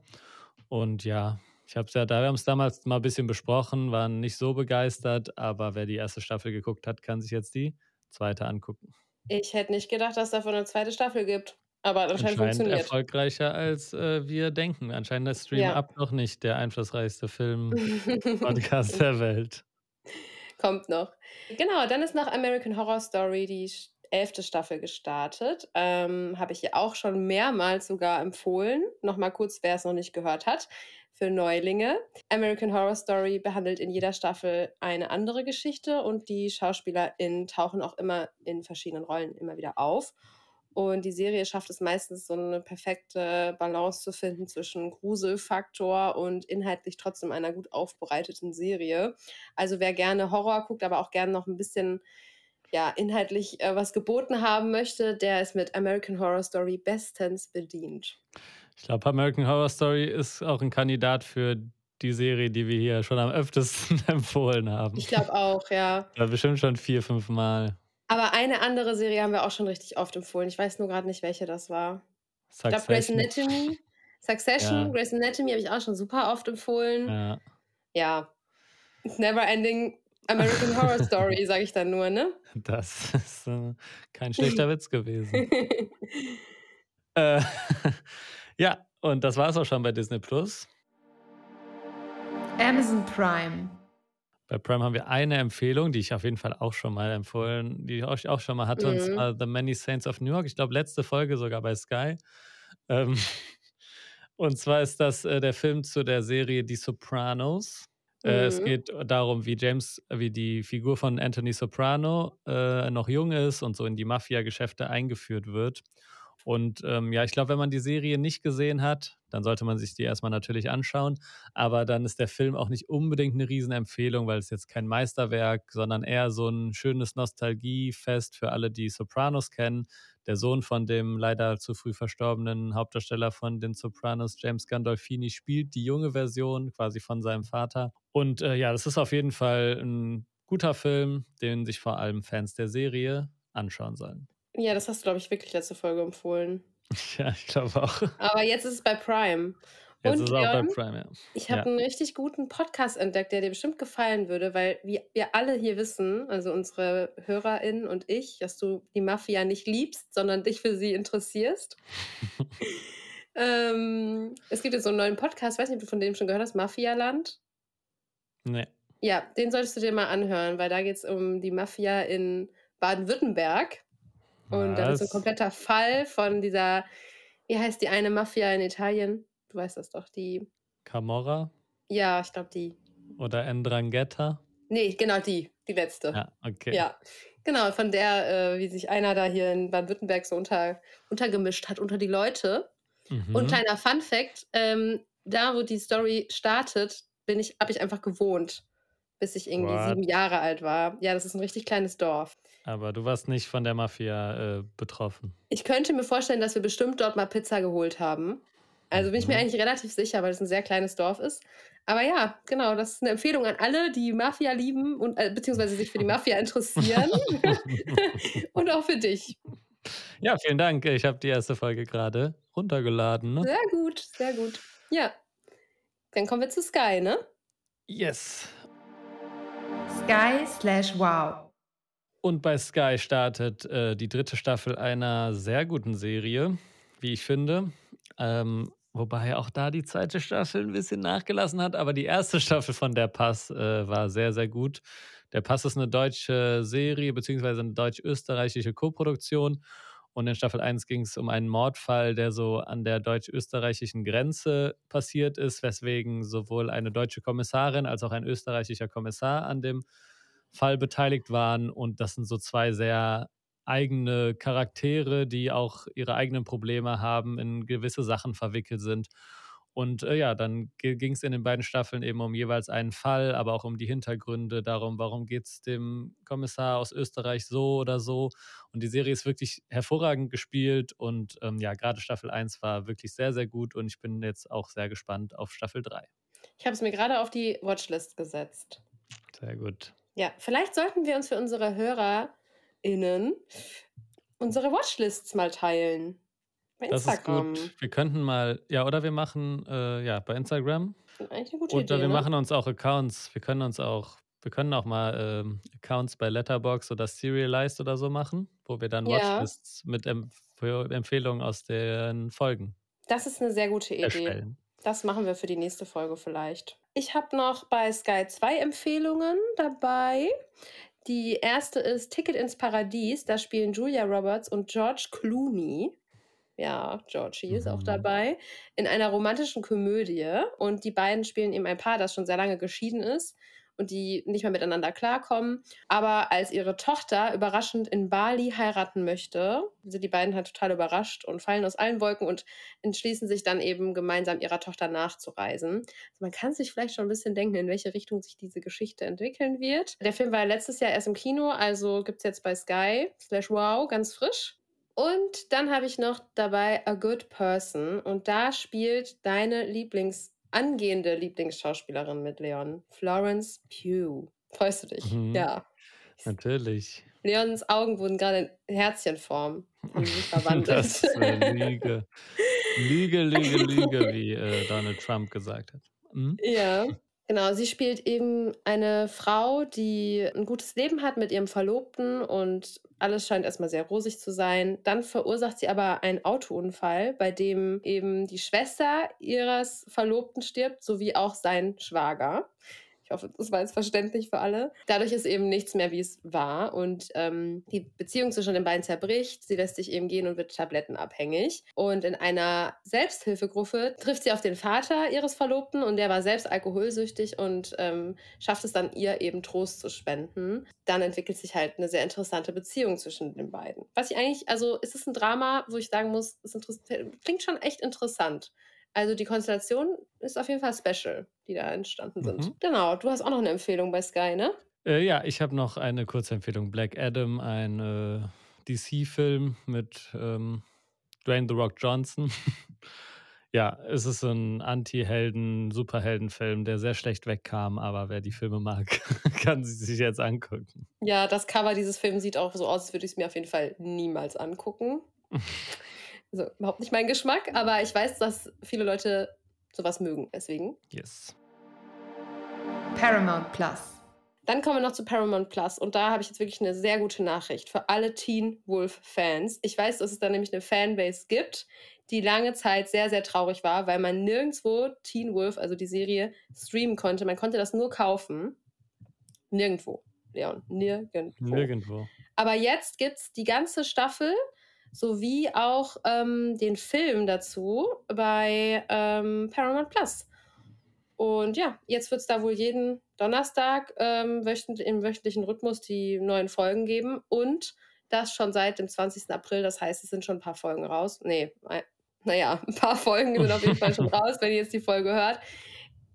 Und ja, ich habe es ja, da wir haben es damals mal ein bisschen besprochen, waren nicht so begeistert, aber wer die erste Staffel geguckt hat, kann sich jetzt die zweite angucken. Ich hätte nicht gedacht, dass es davon eine zweite Staffel gibt. Aber anscheinend, anscheinend funktioniert. erfolgreicher als äh, wir denken. Anscheinend ist Stream ja. Up noch nicht der einflussreichste Film-Podcast der Welt. Kommt noch. Genau, dann ist nach American Horror Story die elfte Staffel gestartet. Ähm, Habe ich ja auch schon mehrmals sogar empfohlen. Nochmal kurz, wer es noch nicht gehört hat für Neulinge. American Horror Story behandelt in jeder Staffel eine andere Geschichte und die SchauspielerInnen tauchen auch immer in verschiedenen Rollen immer wieder auf. Und die Serie schafft es meistens, so eine perfekte Balance zu finden zwischen Gruselfaktor und inhaltlich trotzdem einer gut aufbereiteten Serie. Also wer gerne Horror guckt, aber auch gerne noch ein bisschen ja, inhaltlich äh, was geboten haben möchte, der ist mit American Horror Story bestens bedient. Ich glaube, American Horror Story ist auch ein Kandidat für die Serie, die wir hier schon am öftesten empfohlen haben. Ich glaube auch, ja. ja. Bestimmt schon vier, fünf Mal. Aber eine andere Serie haben wir auch schon richtig oft empfohlen. Ich weiß nur gerade nicht, welche das war. Succession. Ich glaube, Grey's Anatomy. Succession, ja. Grey's Anatomy habe ich auch schon super oft empfohlen. Ja. Ja. Never Ending American Horror Story, sage ich dann nur, ne? Das ist äh, kein schlechter Witz gewesen. äh, ja, und das war es auch schon bei Disney Plus. Amazon Prime. Bei Prime haben wir eine Empfehlung, die ich auf jeden Fall auch schon mal empfohlen, die ich auch schon mal hatte, mhm. und zwar The Many Saints of New York. Ich glaube, letzte Folge sogar bei Sky. Ähm, und zwar ist das äh, der Film zu der Serie Die Sopranos. Mhm. Äh, es mhm. geht darum, wie James, wie die Figur von Anthony Soprano äh, noch jung ist und so in die Mafia-Geschäfte eingeführt wird Und ähm, ja, ich glaube, wenn man die Serie nicht gesehen hat, dann sollte man sich die erstmal natürlich anschauen. Aber dann ist der Film auch nicht unbedingt eine Riesenempfehlung, weil es jetzt kein Meisterwerk, sondern eher so ein schönes Nostalgiefest für alle, die Sopranos kennen. Der Sohn von dem leider zu früh verstorbenen Hauptdarsteller von den Sopranos, James Gandolfini, spielt die junge Version quasi von seinem Vater. Und äh, ja, das ist auf jeden Fall ein guter Film, den sich vor allem Fans der Serie anschauen sollen. Ja, das hast du, glaube ich, wirklich letzte Folge empfohlen. Ja, ich glaube auch. Aber jetzt ist es bei Prime. Jetzt Und Leon, Prime, ja. ich habe Ja. einen richtig guten Podcast entdeckt, der dir bestimmt gefallen würde, weil wie wir alle hier wissen, also unsere HörerInnen und ich, dass du die Mafia nicht liebst, sondern dich für sie interessierst. ähm, es gibt jetzt so einen neuen Podcast, weiß nicht, ob du von dem schon gehört hast, Mafialand. Nee. Ja, den solltest du dir mal anhören, weil da geht es um die Mafia in Baden-Württemberg. Und da ist so ein kompletter Fall von dieser, wie heißt die eine Mafia in Italien? Du weißt das doch, die, Camorra ja, ich glaube die. oder Ndrangheta? Nee, genau die, die letzte. Ja, okay. Ja, genau, von der, äh, wie sich einer da hier in Baden-Württemberg so unter, untergemischt hat unter die Leute. Mhm. Und kleiner Fun Fact, ähm, da wo die Story startet, bin ich, habe ich einfach gewohnt, bis ich irgendwie What? sieben Jahre alt war. Ja, das ist ein richtig kleines Dorf. Aber du warst nicht von der Mafia äh, betroffen. Ich könnte mir vorstellen, dass wir bestimmt dort mal Pizza geholt haben. Also bin ich mir Mhm. eigentlich relativ sicher, weil es ein sehr kleines Dorf ist. Aber ja, genau, das ist eine Empfehlung an alle, die Mafia lieben und äh, beziehungsweise sich für die Mafia interessieren. und auch für dich. Ja, vielen Dank. Ich habe die erste Folge gerade runtergeladen. Ne? Sehr gut, sehr gut. Ja. Dann kommen wir zu Sky, ne? Yes. Sky slash wow. Und bei Sky startet äh, die dritte Staffel einer sehr guten Serie, wie ich finde. Ähm, wobei auch da die zweite Staffel ein bisschen nachgelassen hat. Aber die erste Staffel von Der Pass äh, war sehr, sehr gut. Der Pass ist eine deutsche Serie, beziehungsweise eine deutsch-österreichische Koproduktion. Und in Staffel 1 ging es um einen Mordfall, der so an der deutsch-österreichischen Grenze passiert ist, weswegen sowohl eine deutsche Kommissarin als auch ein österreichischer Kommissar an dem Fall beteiligt waren. Und das sind so zwei sehr eigene Charaktere, die auch ihre eigenen Probleme haben, in gewisse Sachen verwickelt sind. Und äh, ja, dann ging es in den beiden Staffeln eben um jeweils einen Fall, aber auch um die Hintergründe, darum, warum geht es dem Kommissar aus Österreich so oder so. Und die Serie ist wirklich hervorragend gespielt und ähm, ja, gerade Staffel 1 war wirklich sehr, sehr gut und ich bin jetzt auch sehr gespannt auf Staffel 3. Ich habe es mir gerade auf die Watchlist gesetzt. Sehr gut. Ja, vielleicht sollten wir uns für unsere HörerInnen unsere Watchlists mal teilen. Bei Das ist gut. Wir könnten mal, ja, oder wir machen, äh, ja, bei Instagram. Eigentlich eine gute Oder Idee. wir ne? machen uns auch Accounts. Wir können uns auch, wir können auch mal ähm, Accounts bei Letterbox oder Serialized oder so machen, wo wir dann Ja. Watchlists mit Empf Empfehlungen aus den Folgen Das ist eine sehr gute Idee. erstellen. Das machen wir für die nächste Folge vielleicht. Ich habe noch bei Sky zwei Empfehlungen dabei. Die erste ist Ticket ins Paradies. Da spielen Julia Roberts und George Clooney. Ja, Georgie ist auch Mhm. dabei. In einer romantischen Komödie. Und die beiden spielen eben ein Paar, das schon sehr lange geschieden ist und die nicht mehr miteinander klarkommen. Aber als ihre Tochter überraschend in Bali heiraten möchte, sind die beiden halt total überrascht und fallen aus allen Wolken und entschließen sich dann eben gemeinsam ihrer Tochter nachzureisen. Also man kann sich vielleicht schon ein bisschen denken, in welche Richtung sich diese Geschichte entwickeln wird. Der Film war letztes Jahr erst im Kino, also gibt es jetzt bei Sky slash Wow ganz frisch. Und dann habe ich noch dabei A Good Person und da spielt deine Lieblings angehende Lieblingsschauspielerin mit Leon, Florence Pugh. Freust du dich? Mhm. Ja. Natürlich. Leons Augen wurden gerade in Herzchenform verwandelt. Das ist eine Lüge. Lüge, Lüge, Lüge, wie äh, Donald Trump gesagt hat. Mhm. Ja, genau. Sie spielt eben eine Frau, die ein gutes Leben hat mit ihrem Verlobten und alles scheint erstmal sehr rosig zu sein. Dann verursacht sie aber einen Autounfall, bei dem eben die Schwester ihres Verlobten stirbt, sowie auch sein Schwager. Ich hoffe, das war jetzt verständlich für alle. Dadurch ist eben nichts mehr, wie es war. Und ähm, die Beziehung zwischen den beiden zerbricht. Sie lässt sich eben gehen und wird tablettenabhängig. Und in einer Selbsthilfegruppe trifft sie auf den Vater ihres Verlobten und der war selbst alkoholsüchtig und ähm, schafft es dann, ihr eben Trost zu spenden. Dann entwickelt sich halt eine sehr interessante Beziehung zwischen den beiden. Was ich eigentlich, also ist es ein Drama, wo ich sagen muss, es klingt schon echt interessant. Also die Konstellation ist auf jeden Fall special, die da entstanden sind. Mhm. Genau, du hast auch noch eine Empfehlung bei Sky, ne? Äh, ja, ich habe noch eine kurze Empfehlung. Black Adam, ein äh, DC-Film mit ähm, Dwayne The Rock Johnson. ja, es ist ein Anti-Helden, Superhelden-Film, der sehr schlecht wegkam, aber wer die Filme mag, kann sie sich jetzt angucken. Ja, das Cover dieses Films sieht auch so aus, als würde ich es mir auf jeden Fall niemals angucken. Also überhaupt nicht mein Geschmack, aber ich weiß, dass viele Leute sowas mögen. Deswegen. Yes. Paramount Plus. Dann kommen wir noch zu Paramount Plus und da habe ich jetzt wirklich eine sehr gute Nachricht für alle Teen Wolf-Fans. Ich weiß, dass es da nämlich eine Fanbase gibt, die lange Zeit sehr, sehr traurig war, weil man nirgendwo Teen Wolf, also die Serie, streamen konnte. Man konnte das nur kaufen. Nirgendwo, Leon. Nirgendwo. Nirgendwo. Aber jetzt gibt es die ganze Staffel sowie auch ähm, den Film dazu bei ähm, Paramount Plus. Und ja, jetzt wird es da wohl jeden Donnerstag ähm, wöchent im wöchentlichen Rhythmus die neuen Folgen geben und das schon seit dem 20. April. Das heißt, es sind schon ein paar Folgen raus. Nee, naja, ein paar Folgen sind auf jeden Fall schon raus, wenn ihr jetzt die Folge hört.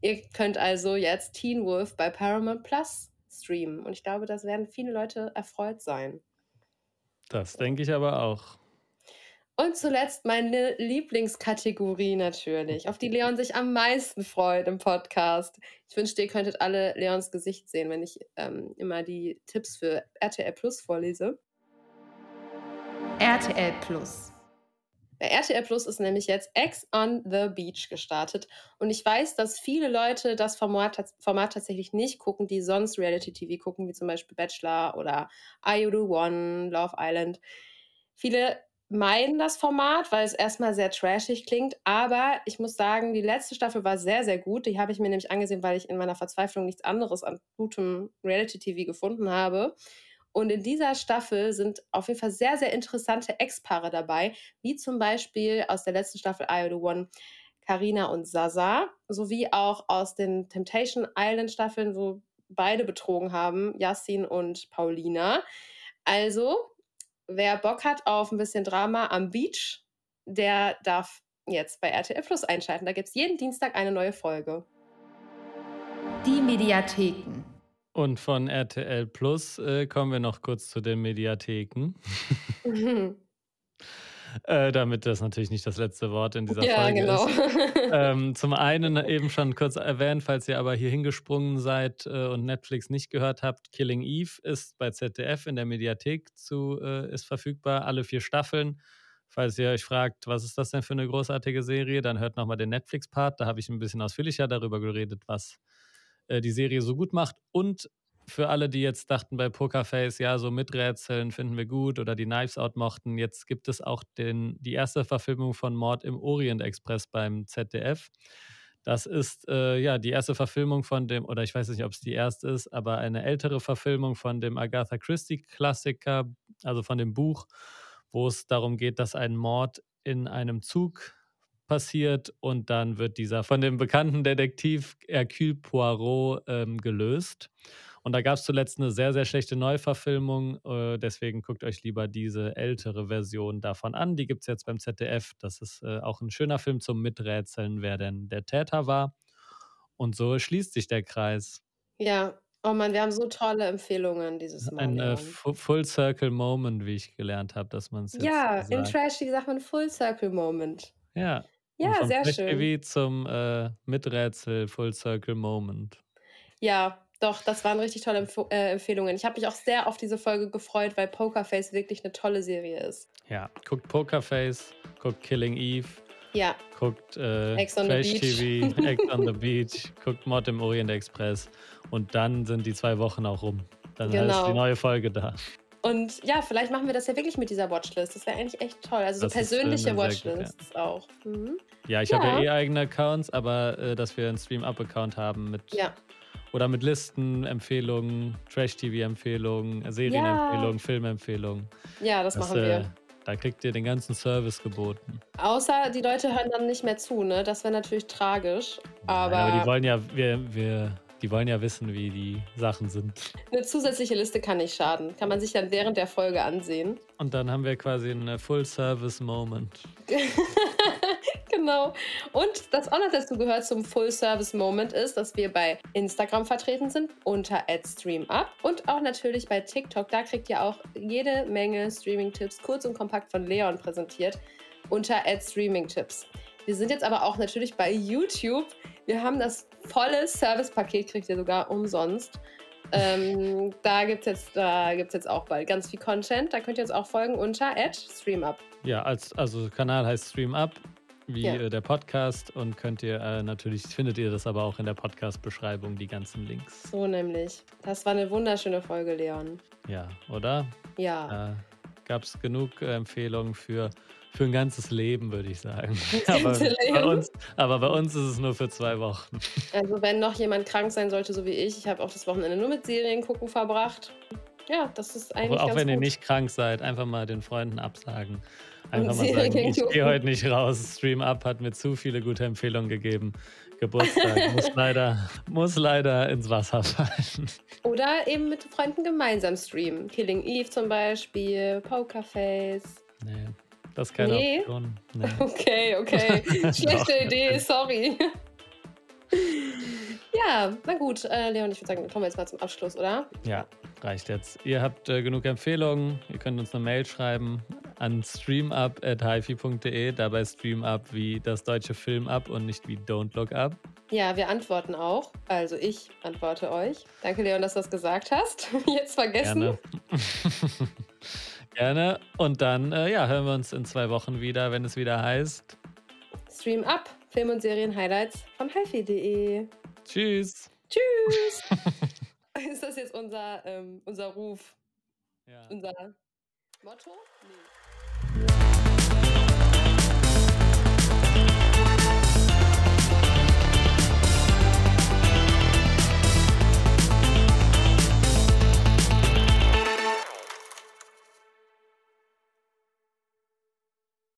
Ihr könnt also jetzt Teen Wolf bei Paramount Plus streamen. Und ich glaube, das werden viele Leute erfreut sein. Das denke ich aber auch. Und zuletzt meine Lieblingskategorie natürlich, auf die Leon sich am meisten freut im Podcast. Ich wünschte, ihr könntet alle Leons Gesicht sehen, wenn ich ähm, immer die Tipps für RTL Plus vorlese. RTL Plus. Bei RTL Plus ist nämlich jetzt Ex on the Beach gestartet. Und ich weiß, dass viele Leute das Format, Format tatsächlich nicht gucken, die sonst Reality-TV gucken, wie zum Beispiel Bachelor oder You the One, Love Island. Viele meiden das Format, weil es erstmal sehr trashig klingt. Aber ich muss sagen, die letzte Staffel war sehr, sehr gut. Die habe ich mir nämlich angesehen, weil ich in meiner Verzweiflung nichts anderes an gutem Reality-TV gefunden habe. Und in dieser Staffel sind auf jeden Fall sehr, sehr interessante Ex-Paare dabei, wie zum Beispiel aus der letzten Staffel I The One Carina und Sasa, sowie auch aus den Temptation Island Staffeln, wo beide betrogen haben, Yassin und Paulina. Also, wer Bock hat auf ein bisschen Drama am Beach, der darf jetzt bei RTL Plus einschalten. Da gibt es jeden Dienstag eine neue Folge. Die Mediatheken. Und von RTL Plus äh, kommen wir noch kurz zu den Mediatheken. äh, damit das natürlich nicht das letzte Wort in dieser ja, Folge genau. ist. Ähm, zum einen eben schon kurz erwähnt, falls ihr aber hier hingesprungen seid äh, und Netflix nicht gehört habt, Killing Eve ist bei ZDF in der Mediathek zu, äh, ist verfügbar, alle vier Staffeln. Falls ihr euch fragt, was ist das denn für eine großartige Serie, dann hört nochmal den Netflix-Part. Da habe ich ein bisschen ausführlicher darüber geredet, was äh, die Serie so gut macht. Und für alle, die jetzt dachten bei Pokerface, ja, so Miträtseln finden wir gut oder die Knives Out mochten, jetzt gibt es auch den, die erste Verfilmung von Mord im Orient Express beim ZDF. Das ist äh, ja die erste Verfilmung von dem, oder ich weiß nicht, ob es die erste ist, aber eine ältere Verfilmung von dem Agatha Christie-Klassiker, also von dem Buch, wo es darum geht, dass ein Mord in einem Zug passiert und dann wird dieser von dem bekannten Detektiv Hercule Poirot ähm, gelöst. Und da gab es zuletzt eine sehr, sehr schlechte Neuverfilmung. Äh, deswegen guckt euch lieber diese ältere Version davon an. Die gibt es jetzt beim ZDF. Das ist äh, auch ein schöner Film zum Miträtseln, wer denn der Täter war. Und so schließt sich der Kreis. Ja, oh Mann, wir haben so tolle Empfehlungen dieses Mal. Ein äh, Full Circle Moment, wie ich gelernt habe, dass man es Ja, sagt. in Trashy sagt man Full Circle Moment. Ja. Ja, sehr schön. Wie zum äh, Miträtsel Full Circle Moment. Ja, doch, das waren richtig tolle Empf äh, Empfehlungen. Ich habe mich auch sehr auf diese Folge gefreut, weil Pokerface wirklich eine tolle Serie ist. Ja, guckt Pokerface, guckt Killing Eve. Ja. Guckt äh, TV, Ex on the Beach, guckt Mod im Orient Express. Und dann sind die zwei Wochen auch rum. Dann genau. ist die neue Folge da. Und ja, vielleicht machen wir das ja wirklich mit dieser Watchlist. Das wäre eigentlich echt toll. Also so das persönliche äh, Watchlists gut, ja. auch. Mhm. Ja, ich ja. habe ja eh eigene Accounts, aber äh, dass wir einen Stream-Up-Account haben mit ja. Oder mit Listen, Empfehlungen, Trash-TV-Empfehlungen, Serienempfehlungen, ja. Filmempfehlungen. Ja, das, das machen wir. Äh, da kriegt ihr den ganzen Service geboten. Außer die Leute hören dann nicht mehr zu, ne? Das wäre natürlich tragisch. Aber, ja, aber die wollen ja, wir, wir, die wollen ja wissen, wie die Sachen sind. Eine zusätzliche Liste kann nicht schaden. Kann man sich dann während der Folge ansehen. Und dann haben wir quasi einen Full-Service-Moment. genau. Und das auch noch dazu gehört zum Full-Service-Moment ist, dass wir bei Instagram vertreten sind unter @streamup und auch natürlich bei TikTok. Da kriegt ihr auch jede Menge Streaming-Tipps kurz und kompakt von Leon präsentiert unter @streaming-tipps. Wir sind jetzt aber auch natürlich bei YouTube. Wir haben das volle Service-Paket, kriegt ihr sogar umsonst. Ähm, da gibt es jetzt, jetzt auch bald ganz viel Content. Da könnt ihr uns auch folgen unter StreamUp. Ja, als, also Kanal heißt StreamUp, wie ja. äh, der Podcast. Und könnt ihr äh, natürlich, findet ihr das aber auch in der Podcast-Beschreibung, die ganzen Links. So nämlich. Das war eine wunderschöne Folge, Leon. Ja, oder? Ja. Äh, Gab es genug äh, Empfehlungen für für ein ganzes Leben, würde ich sagen. Aber bei, uns, aber bei uns ist es nur für zwei Wochen. Also wenn noch jemand krank sein sollte, so wie ich, ich habe auch das Wochenende nur mit Serien gucken verbracht. Ja, das ist eigentlich. Auch, auch wenn gut. ihr nicht krank seid, einfach mal den Freunden absagen. Einfach mal sagen, ich gehe heute nicht raus. Stream Up hat mir zu viele gute Empfehlungen gegeben. Geburtstag muss leider, muss leider ins Wasser fallen. Oder eben mit Freunden gemeinsam streamen. Killing Eve zum Beispiel, Pokerface. Nee. Das ist keine nee. Option. Nee. Okay, okay. Schlechte Idee, sorry. ja, na gut, äh, Leon, ich würde sagen, kommen wir jetzt mal zum Abschluss, oder? Ja, reicht jetzt. Ihr habt äh, genug Empfehlungen. Ihr könnt uns eine Mail schreiben an streamup.hifi.de. Dabei streamup wie das deutsche Film ab und nicht wie Don't Look Up. Ja, wir antworten auch. Also ich antworte euch. Danke, Leon, dass du das gesagt hast. Jetzt vergessen. Gerne. Gerne. Und dann äh, ja, hören wir uns in zwei Wochen wieder, wenn es wieder heißt Stream Up, Film- und Serien-Highlights von hifi.de. Tschüss. Tschüss. Ist das jetzt unser, ähm, unser Ruf? Ja. Unser Motto? Nee. Bye.